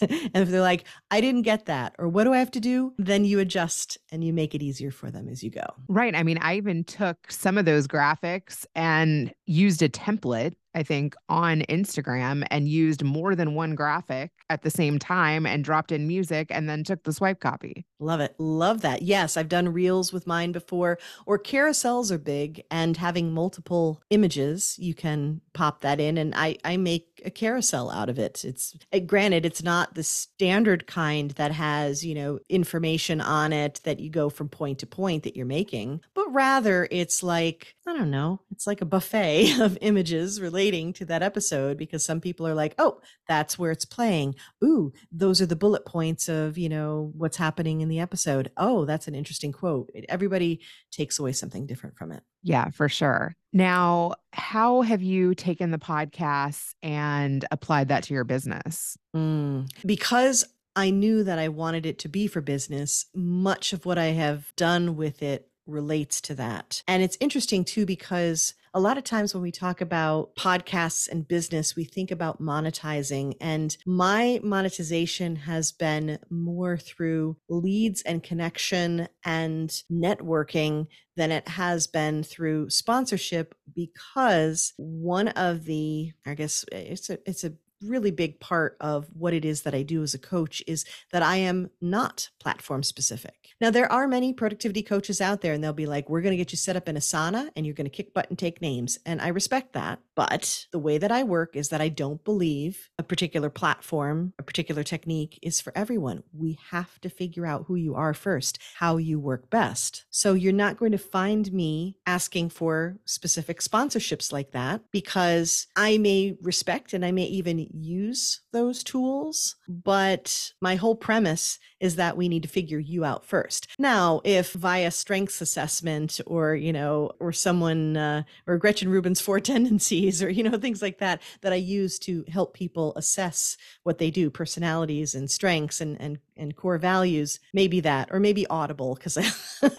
S5: and if they're like, I didn't get that, or what do I have to do? Then you adjust and you make it easier for them as you go.
S1: Right. I mean, I even took some of those graphics and used a template I think, on Instagram and used more than one graphic at the same time and dropped in music and then took the swipe copy.
S5: Love it. Love that. Yes, I've done reels with mine before, or carousels are big and having multiple images, you can pop that in and I, I make a carousel out of it. It's uh, granted, it's not the standard kind that has, you know, information on it that you go from point to point that you're making, but rather it's like, I don't know, it's like a buffet of images relating to that episode because some people are like, oh, that's where it's playing. Ooh, those are the bullet points of, you know, what's happening in the episode. Oh, that's an interesting quote. Everybody takes away something different from it.
S1: Yeah, for sure. Now, how have you taken the podcast and applied that to your business?
S5: Mm, because I knew that I wanted it to be for business, much of what I have done with it relates to that. And it's interesting too, because a lot of times when we talk about podcasts and business, we think about monetizing. And my monetization has been more through leads and connection and networking than it has been through sponsorship because one of the i guess it's a it's a really big part of what it is that I do as a coach is that I am not platform specific. Now, there are many productivity coaches out there, and they'll be like, We're going to get you set up in Asana and you're going to kick butt and take names. And I respect that. But the way that I work is that I don't believe a particular platform, a particular technique is for everyone. We have to figure out who you are first, how you work best. So you're not going to find me asking for specific sponsorships like that because I may respect and I may even use those tools. But my whole premise is that we need to figure you out first. Now, if via strengths assessment or, you know, or someone, uh, or Gretchen Rubin's four tendencies or, you know, things like that, that I use to help people assess what they do, personalities and strengths and, and, and core values, maybe that, or maybe audible because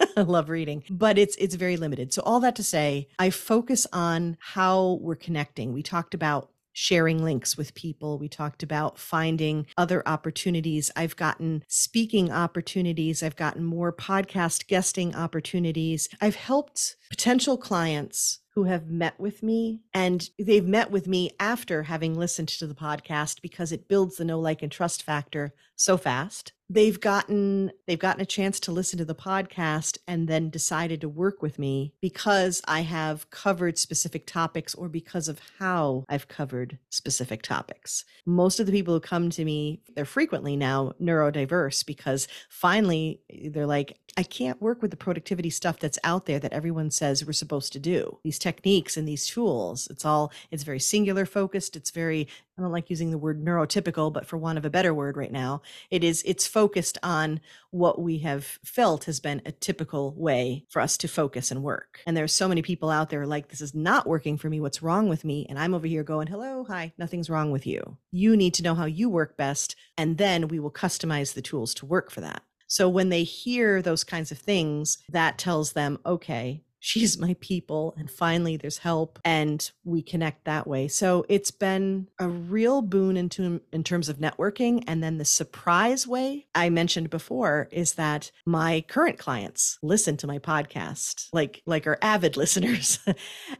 S5: I love reading, but it's, it's very limited. So all that to say, I focus on how we're connecting. We talked about sharing links with people. We talked about finding other opportunities. I've gotten speaking opportunities. I've gotten more podcast guesting opportunities. I've helped potential clients who have met with me and they've met with me after having listened to the podcast because it builds the know like and trust factor so fast they've gotten they've gotten a chance to listen to the podcast and then decided to work with me because I have covered specific topics or because of how I've covered specific topics. Most of the people who come to me, they're frequently now neurodiverse because finally eh, they're like I can't work with the productivity stuff that's out there that everyone says we're supposed to do. These techniques and these tools. It's all it's very singular focused, it's very I don't like using the word neurotypical, but for want of a better word right now, it is it's focused on what we have felt has been a typical way for us to focus and work. And there's so many people out there like this is not working for me. What's wrong with me? And I'm over here going, "Hello, hi, nothing's wrong with you. You need to know how you work best, and then we will customize the tools to work for that." So when they hear those kinds of things, that tells them, okay, she's my people and finally there's help and we connect that way. So it's been a real boon into in terms of networking and then the surprise way i mentioned before is that my current clients listen to my podcast like like are avid listeners.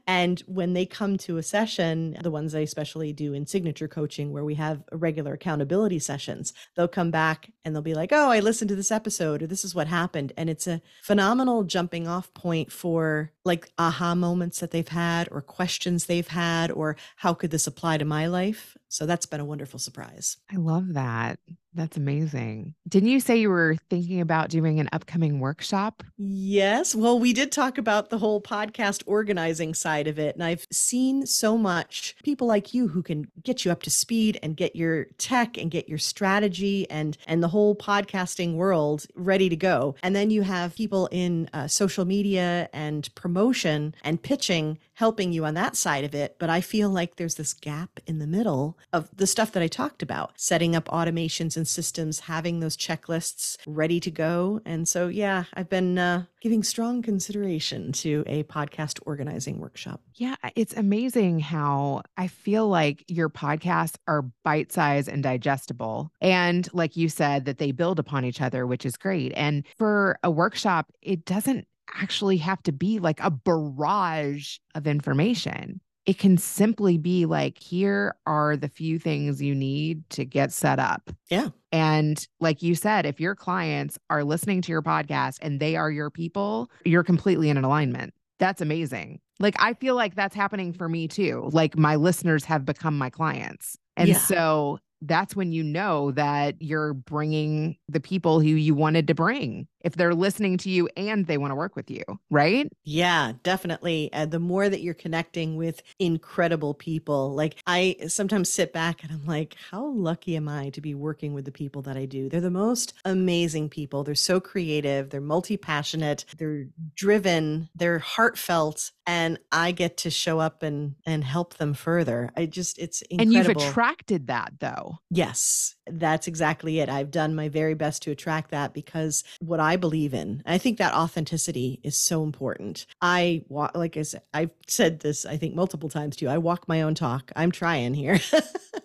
S5: And when they come to a session the ones i especially do in signature coaching where we have regular accountability sessions they'll come back and they'll be like oh i listened to this episode or this is what happened. And it's a phenomenal jumping off point for like aha moments that they've had or questions they've had or how could this apply to my life. So that's been a wonderful surprise.
S1: I love that. That's amazing. Didn't you say you were thinking about doing an upcoming workshop?
S5: Yes. Well, we did talk about the whole podcast organizing side of it. And I've seen so much people like you who can get you up to speed and get your tech and get your strategy and and the whole podcasting world ready to go. And then you have people in uh, social media and promotion and pitching helping you on that side of it. But I feel like there's this gap in the middle of the stuff that I talked about setting up automations and systems, having those checklists ready to go. And so, yeah, I've been uh, giving strong consideration to a podcast organizing workshop.
S1: Yeah, it's amazing how I feel like your podcasts are bite sized and digestible. And like you said, that they build upon each other, which is great. And for a workshop, it doesn't actually have to be like a barrage of information. It can simply be like, here are the few things you need to get set up.
S5: Yeah.
S1: And like you said, if your clients are listening to your podcast and they are your people, you're completely in an alignment. That's amazing. Like, I feel like that's happening for me too. Like, my listeners have become my clients. And
S5: Yeah.
S1: so that's when you know that you're bringing the people who you wanted to bring if they're listening to you and they want to work with you, right?
S5: Yeah, definitely. And the more that you're connecting with incredible people, like I sometimes sit back and I'm like, how lucky am I to be working with the people that I do? They're the most amazing people. They're so creative, they're multi passionate, they're driven, they're heartfelt, and I get to show up and and help them further. I just it's
S1: And you've
S5: incredible.
S1: attracted that though.
S5: Yes, that's exactly it. I've done my very best to attract that because what I believe in, I think that authenticity is so important. I walk, like I said, I've said this, I think multiple times too. I walk my own talk. I'm trying here.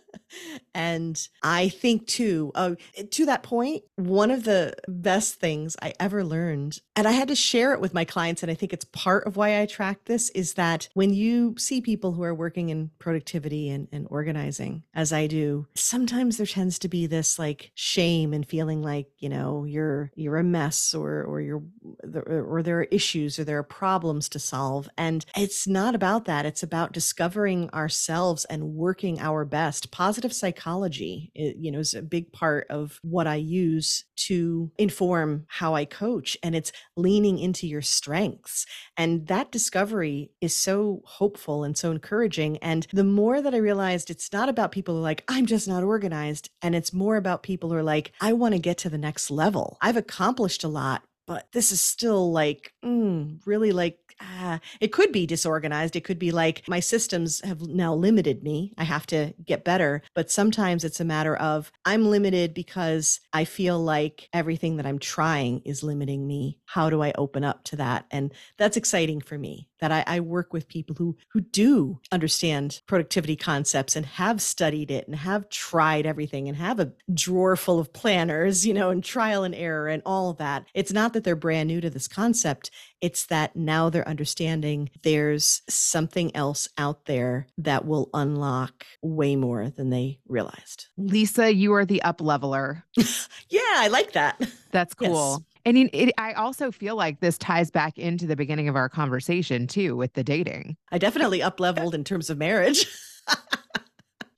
S5: and I think too, uh, to that point, one of the best things I ever learned, and I had to share it with my clients, and I think it's part of why I track this, is that when you see people who are working in productivity and, and organizing, as I do, sometimes there tends to be this like shame and feeling like you know you're you're a mess or or you're or there are issues or there are problems to solve, and it's not about that. It's about discovering ourselves and working our best. Positive psychology, i- you know, is a big part of what I use to inform how I coach, and it's leaning into your strengths. And that discovery is so hopeful and so encouraging. And the more that I realized it's not about people who are like, I'm just not organized. And it's more about people who are like, I want to get to the next level. I've accomplished a lot. But this is still like, mm, really like, ah, it could be disorganized. It could be like my systems have now limited me. I have to get better. But sometimes it's a matter of I'm limited because I feel like everything that I'm trying is limiting me. How do I open up to that? And that's exciting for me that I, I work with people who who do understand productivity concepts and have studied it and have tried everything and have a drawer full of planners, you know, and trial and error and all of that. It's not that that they're brand new to this concept. It's that now they're understanding there's something else out there that will unlock way more than they realized.
S1: Lisa, you are the up leveler.
S5: Yeah, I like that.
S1: That's
S5: Yes.
S1: cool. And it, it, I also feel like this ties back into the beginning of our conversation too with the dating.
S5: I definitely up leveled in terms of marriage.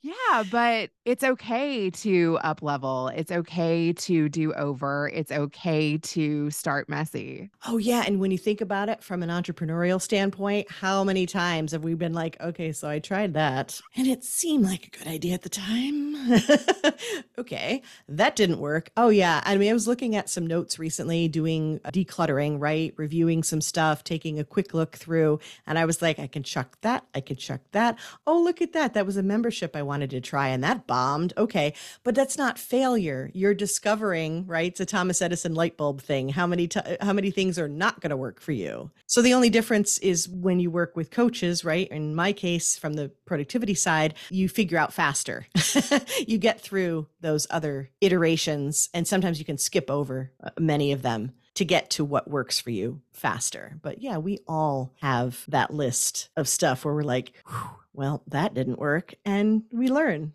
S1: Yeah, but it's okay to up level. It's okay to do over. It's okay to start messy.
S5: Oh, yeah. And when you think about it from an entrepreneurial standpoint, how many times have we been like, okay, so I tried that and it seemed like a good idea at the time? okay, that didn't work. Oh, yeah. I mean, I was looking at some notes recently doing decluttering, right? Reviewing some stuff, taking a quick look through. And I was like, I can chuck that. I can chuck that. Oh, look at that. That was a membership I wanted to try and that bombed. Okay. But that's not failure. You're discovering, right? It's a Thomas Edison light bulb thing. How many, ti how many things are not going to work for you? So the only difference is when you work with coaches, right? In my case, from the productivity side, you figure out faster. you get through those other iterations and sometimes you can skip over uh, many of them to get to what works for you faster. But yeah, we all have that list of stuff where we're like, "Whew, well, that didn't work. And we learn.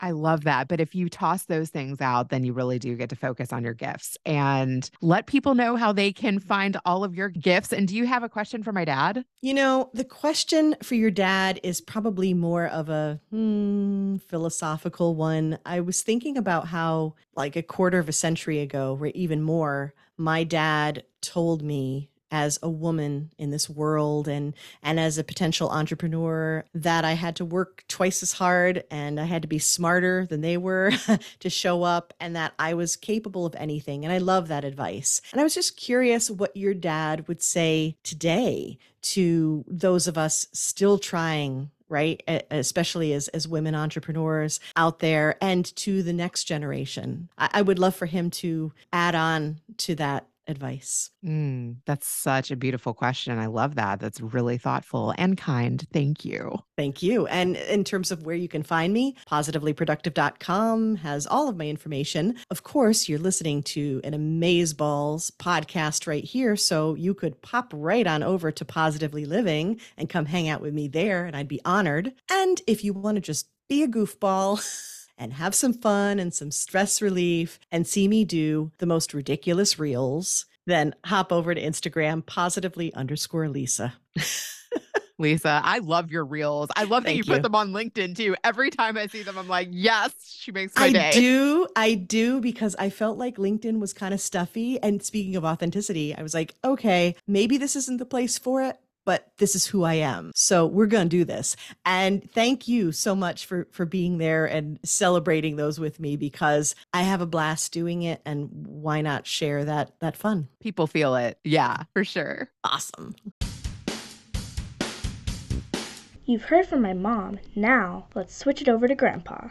S1: I love that. But if you toss those things out, then you really do get to focus on your gifts and let people know how they can find all of your gifts. And do you have a question for my dad?
S5: You know, the question for your dad is probably more of a hmm, philosophical one. I was thinking about how, like a quarter of a century ago, or even more, my dad told me as a woman in this world and and as a potential entrepreneur that I had to work twice as hard and I had to be smarter than they were to show up and that I was capable of anything and I love that advice. And I was just curious what your dad would say today to those of us still trying right especially as as women entrepreneurs out there and to the next generation I, I would love for him to add on to that advice
S1: Mm, that's such a beautiful question. I love that. That's really thoughtful and kind. Thank you.
S5: Thank you. And in terms of where you can find me, positivelyproductive.com has all of my information. Of course, you're listening to an Amazeballs podcast right here. So you could pop right on over to Positively Living and come hang out with me there, and I'd be honored. And if you want to just be a goofball, and have some fun and some stress relief and see me do the most ridiculous reels, then hop over to Instagram, positively underscore Lisa.
S1: Lisa, I love your reels. I love that
S5: Thank
S1: you put them on LinkedIn too. Every time I see them, I'm like, yes, she makes my
S5: I
S1: day.
S5: I do. I do because I felt like LinkedIn was kind of stuffy. And speaking of authenticity, I was like, okay, maybe this isn't the place for it. But this is who I am. So we're going to do this. And thank you so much for for being there and celebrating those with me because I have a blast doing it and why not share that that fun?
S1: People feel it. Yeah, for sure.
S5: Awesome.
S3: You've heard from my mom. Now, let's switch it over to Grandpa.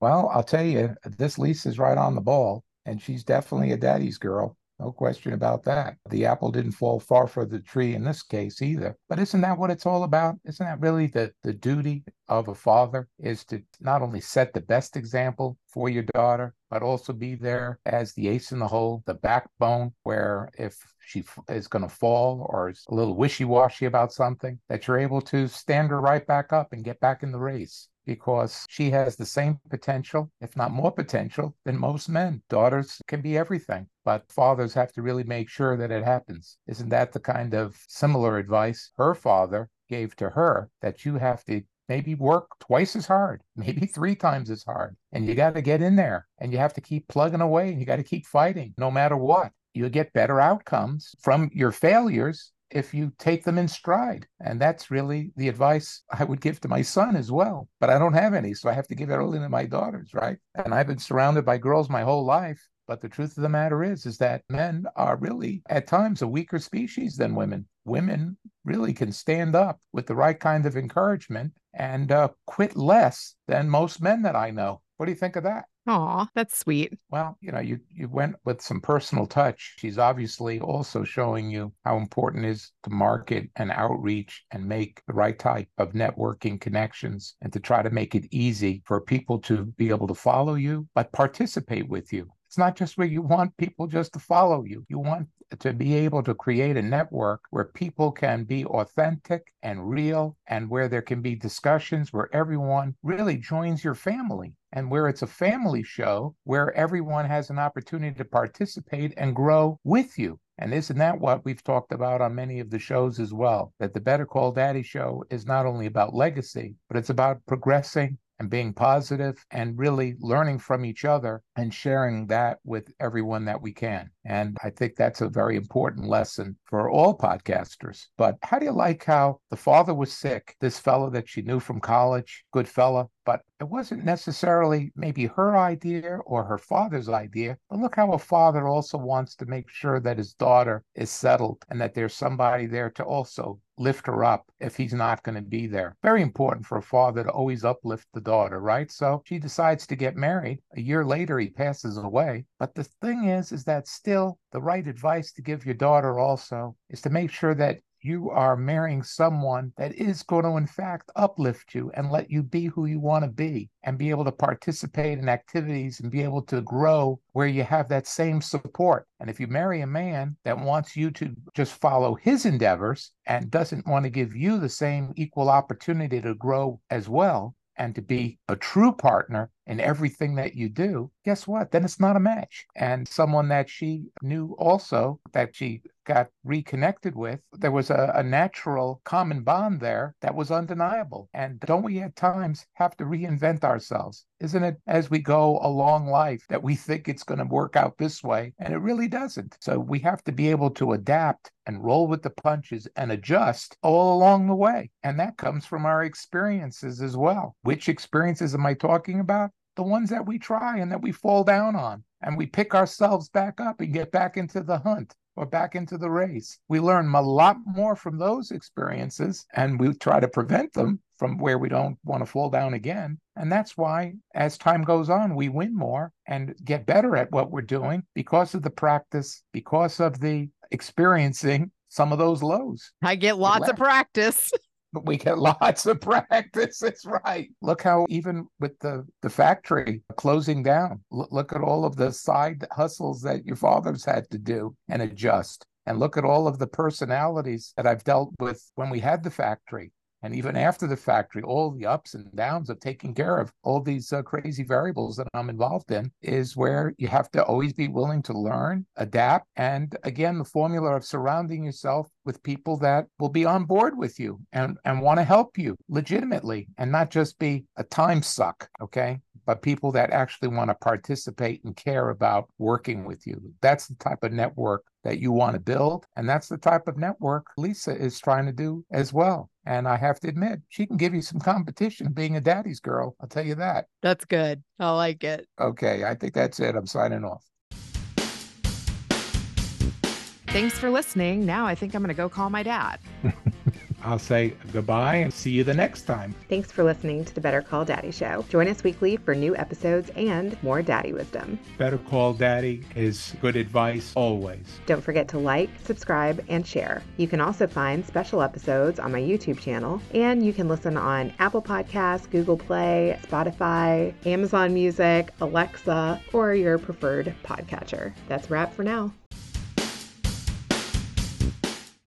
S2: Well, I'll tell you, this Lisa's right on the ball, and she's definitely a daddy's girl. No question about that. The apple didn't fall far from the tree in this case either. But isn't that what it's all about? Isn't that really the, the duty of a father is to not only set the best example for your daughter, but also be there as the ace in the hole, the backbone, where if she is going to fall or is a little wishy washy about something, that you're able to stand her right back up and get back in the race because she has the same potential, if not more potential, than most men. Daughters can be everything, but fathers have to really make sure that it happens. Isn't that the kind of similar advice her father gave to her that you have to maybe work twice as hard, maybe three times as hard, and you got to get in there and you have to keep plugging away and you got to keep fighting no matter what. You'll get better outcomes from your failures if you take them in stride. And that's really the advice I would give to my son as well. But I don't have any, so I have to give it only to my daughters, right? And I've been surrounded by girls my whole life. But the truth of the matter is, is that men are really at times a weaker species than women. Women really can stand up with the right kind of encouragement and uh, quit less than most men that I know. What do you think of that?
S1: Aw, that's sweet.
S2: Well, you know, you you went with some personal touch. She's obviously also showing you how important it is to market and outreach and make the right type of networking connections and to try to make it easy for people to be able to follow you, but participate with you. It's not just where you want people just to follow you. You want to be able to create a network where people can be authentic and real and where there can be discussions where everyone really joins your family and where it's a family show where everyone has an opportunity to participate and grow with you. And isn't that what we've talked about on many of the shows as well? That the Better Call Daddy show is not only about legacy, but it's about progressing and being positive and really learning from each other and sharing that with everyone that we can. And I think that's a very important lesson for all podcasters. But how do you like how the father was sick, this fellow that she knew from college, good fella, but it wasn't necessarily maybe her idea or her father's idea. But look how a father also wants to make sure that his daughter is settled and that there's somebody there to also lift her up if he's not going to be there. Very important for a father to always uplift the daughter, right? So she decides to get married. A year later, he passes away. But the thing is, is that still the right advice to give your daughter also is to make sure that you are marrying someone that is going to, in fact, uplift you and let you be who you want to be and be able to participate in activities and be able to grow where you have that same support. And if you marry a man that wants you to just follow his endeavors and doesn't want to give you the same equal opportunity to grow as well, and to be a true partner in everything that you do, guess what? Then it's not a match. And someone that she knew also that she got reconnected with, there was a, a, natural common bond there that was undeniable. And don't we at times have to reinvent ourselves? Isn't it as we go along life that we think it's going to work out this way and it really doesn't? So we have to be able to adapt and roll with the punches and adjust all along the way. And that comes from our experiences as well. Which experiences am I talking about? The ones that we try and that we fall down on. And we pick ourselves back up and get back into the hunt or back into the race. We learn a lot more from those experiences and we try to prevent them from where we don't want to fall down again. And that's why, as time goes on, we win more and get better at what we're doing because of the practice, because of the experiencing some of those lows.
S1: I get lots of practice.
S2: but we get lots of practice. That's right. Look how even with the the factory closing down, look, look at all of the side hustles that your fathers had to do and adjust. And look at all of the personalities that I've dealt with when we had the factory and even after the factory, all the ups and downs of taking care of all these uh, crazy variables that I'm involved in is where you have to always be willing to learn, adapt, and again, the formula of surrounding yourself with people that will be on board with you and, and want to help you legitimately and not just be a time suck, okay? But people that actually want to participate and care about working with you. That's the type of network that you want to build. And that's the type of network Lisa is trying to do as well. And I have to admit, she can give you some competition being a daddy's girl. I'll tell you that.
S1: That's good. I like it.
S2: Okay. I think that's it. I'm signing off.
S1: Thanks for listening. Now I think I'm going to go call my dad.
S2: I'll say goodbye and see you the next time.
S1: Thanks for listening to the Better Call Daddy Show. Join us weekly for new episodes and more daddy wisdom.
S2: Better Call Daddy is good advice always.
S1: Don't forget to like, subscribe, and share. You can also find special episodes on my YouTube channel, and you can listen on Apple Podcasts, Google Play, Spotify, Amazon Music, Alexa, or your preferred podcatcher. That's wrap for now.